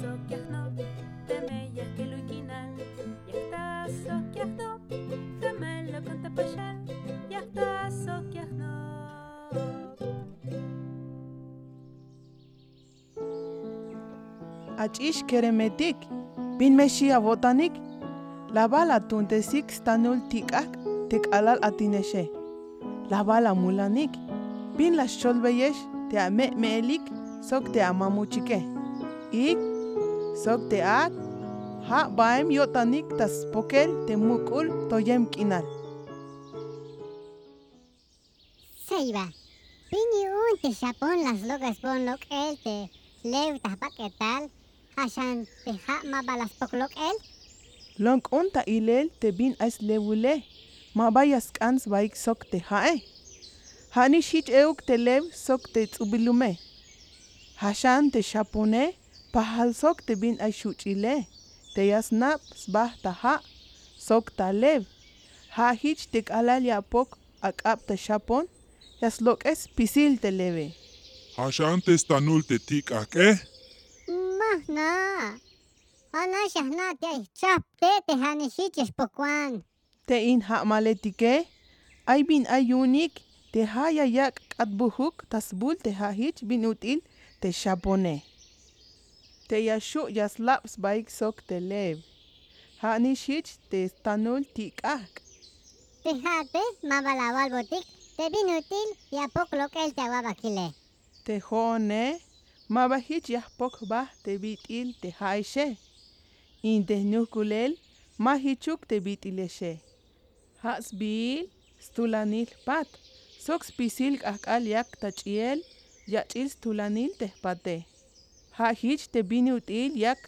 σοκιαχνό, te me ya keremetik, bin meshia botanik, la bala tuntesik stanul tikak tikalal atineshe. La bala mulanik, bin la xolbeyesh te ame meelik, sok te amamuchike. Ik sok te ha baem yotanik tas pokel te muk'ul toyem k'inal Seiba. Pini un te las locas pon lo el te lev tapa que tal. Hashan te ha ma balas pok lo el. long unta ilel te bin as lewule ma bayas kans baik sok te hae hani shich euk te lev sok te tsubilume hashan te shapone Pajal sok tibin axuch'ilej teyasnab sbaj taja' sok talew ja' jich tik'alal ya pok ak'ab' texapon yaslok'es pisil telebej ¿Axan testanul tetik'ak'ej? Eh? Majna' janax yajna' tz'ajtej tejanäxich ne ixpok'uan Te'in ja'maletikej eh? hay b'in ay unik tejaya yak k'atb'ujuk tasb'ul tejajich b'in ut'il texaponej eh? Te yashu baik sok te lev. Ha ni shich te stanul tikak. Te hate ma balawal botik. Te binutil ya pok lo el te agua te jone maba hich yahpok bah te bitil te haishe in te te stulanil pat. Sok spisil akal yak tachiel yachil stulanil te pate ha hich te binutil yak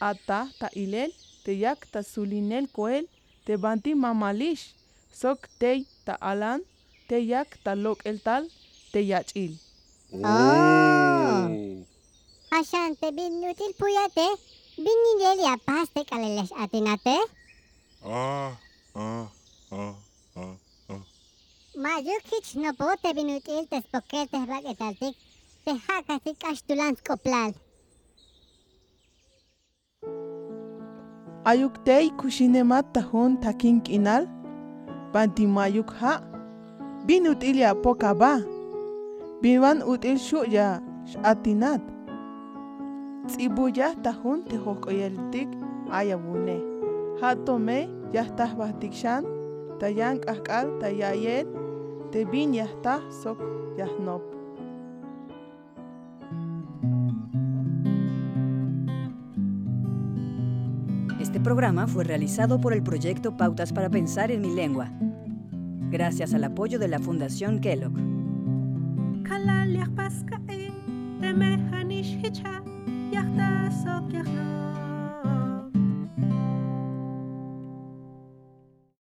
ata ta ilel te yak ta sulinel koel te banti mamalish sok te ta alan te yak ta lok el tal te yachil Oh. Hashan te binutil puyate. Binilel ya pas te kaleles atinate. Ah, ah, ah, ah, ah. Mayuk hich no po te ayuktey kushinemata hun takin k'inal pantimayuk ha bin ut'ilya pokaba biwan ut'il xu'ya x'atinat tz'ibuya tajun tejojk'oyaltik ayawune ja tomey yajtaj bajtikxan tayan k'ajk'al tayayel tebin yajtaj sok yajnop Este programa fue realizado por el proyecto Pautas para Pensar en mi lengua, gracias al apoyo de la Fundación Kellogg.